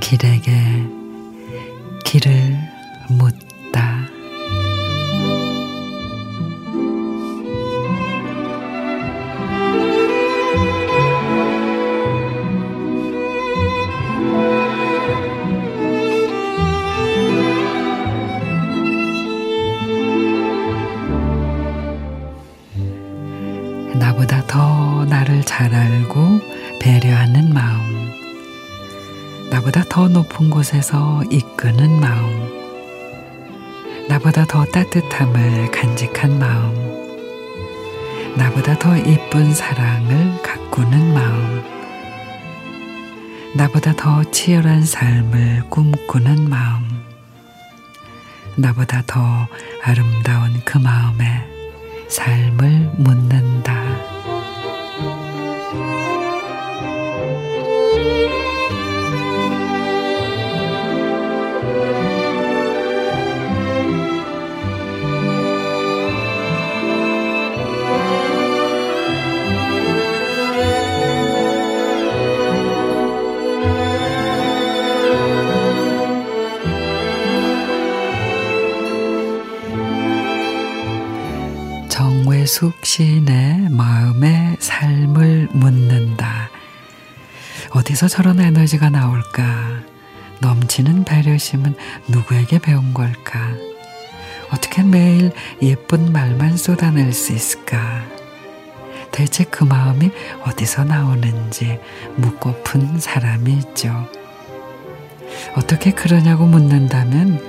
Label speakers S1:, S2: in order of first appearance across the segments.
S1: 길에게 길을 묻다. 나보다 더 나를 잘 알고 배려하는 마음. 나보다 더 높은 곳에서 이끄는 마음. 나보다 더 따뜻함을 간직한 마음. 나보다 더 이쁜 사랑을 가꾸는 마음. 나보다 더 치열한 삶을 꿈꾸는 마음. 나보다 더 아름다운 그 마음에 삶을 묻는다. 정외숙 시인의 마음의 삶을 묻는다. 어디서 저런 에너지가 나올까? 넘치는 배려심은 누구에게 배운 걸까? 어떻게 매일 예쁜 말만 쏟아낼 수 있을까? 대체 그 마음이 어디서 나오는지 묻고픈 사람이 있죠. 어떻게 그러냐고 묻는다면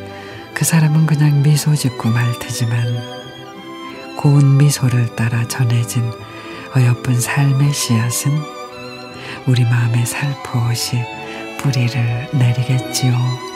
S1: 그 사람은 그냥 미소 짓고 말 테지만 고운 미소를 따라 전해진 어여쁜 삶의 씨앗은 우리 마음에 살포시 뿌리를 내리겠지요.